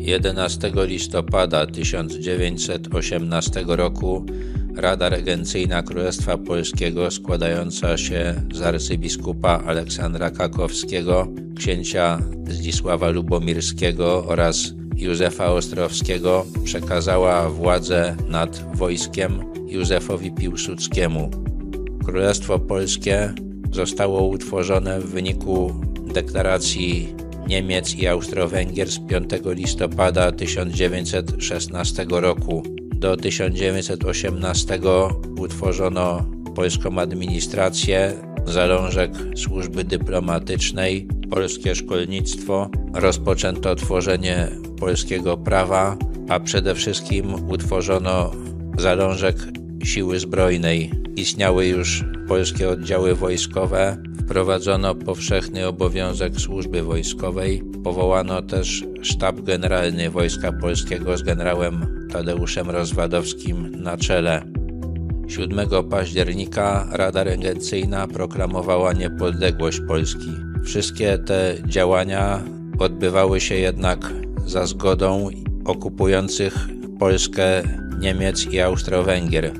11 listopada 1918 roku Rada Regencyjna Królestwa Polskiego składająca się z arcybiskupa Aleksandra Kakowskiego, księcia Zdzisława Lubomirskiego oraz Józefa Ostrowskiego przekazała władzę nad wojskiem Józefowi Piłsudskiemu. Królestwo Polskie zostało utworzone w wyniku deklaracji Niemiec i Austro-Węgier z 5 listopada 1916 roku. Do 1918 utworzono polską administrację, zalążek służby dyplomatycznej, polskie szkolnictwo, rozpoczęto tworzenie polskiego prawa, a przede wszystkim utworzono zalążek siły zbrojnej. Istniały już polskie oddziały wojskowe, wprowadzono powszechny obowiązek służby wojskowej, powołano też sztab generalny Wojska Polskiego z generałem Tadeuszem Rozwadowskim na czele. 7 października Rada Regencyjna proklamowała niepodległość Polski. Wszystkie te działania odbywały się jednak za zgodą okupujących Polskę Niemiec i Austro-Węgier.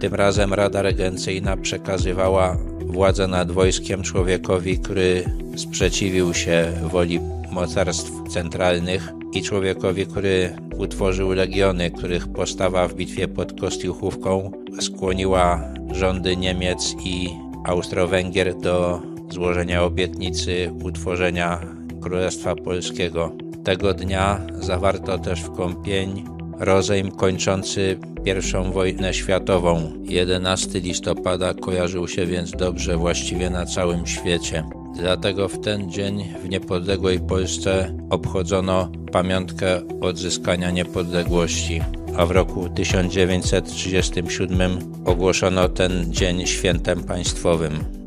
Tym razem Rada Regencyjna przekazywała władzę nad wojskiem człowiekowi, który sprzeciwił się woli mocarstw centralnych i człowiekowi, który utworzył legiony, których postawa w bitwie pod Kostiuchówką skłoniła rządy Niemiec i Austro-Węgier do złożenia obietnicy utworzenia Królestwa Polskiego. Tego dnia zawarto też w Kąpień rozejm kończący I wojnę światową. 11 listopada kojarzył się więc dobrze właściwie na całym świecie. Dlatego w ten dzień w niepodległej Polsce obchodzono pamiątkę odzyskania niepodległości, a w roku 1937 ogłoszono ten dzień świętem państwowym.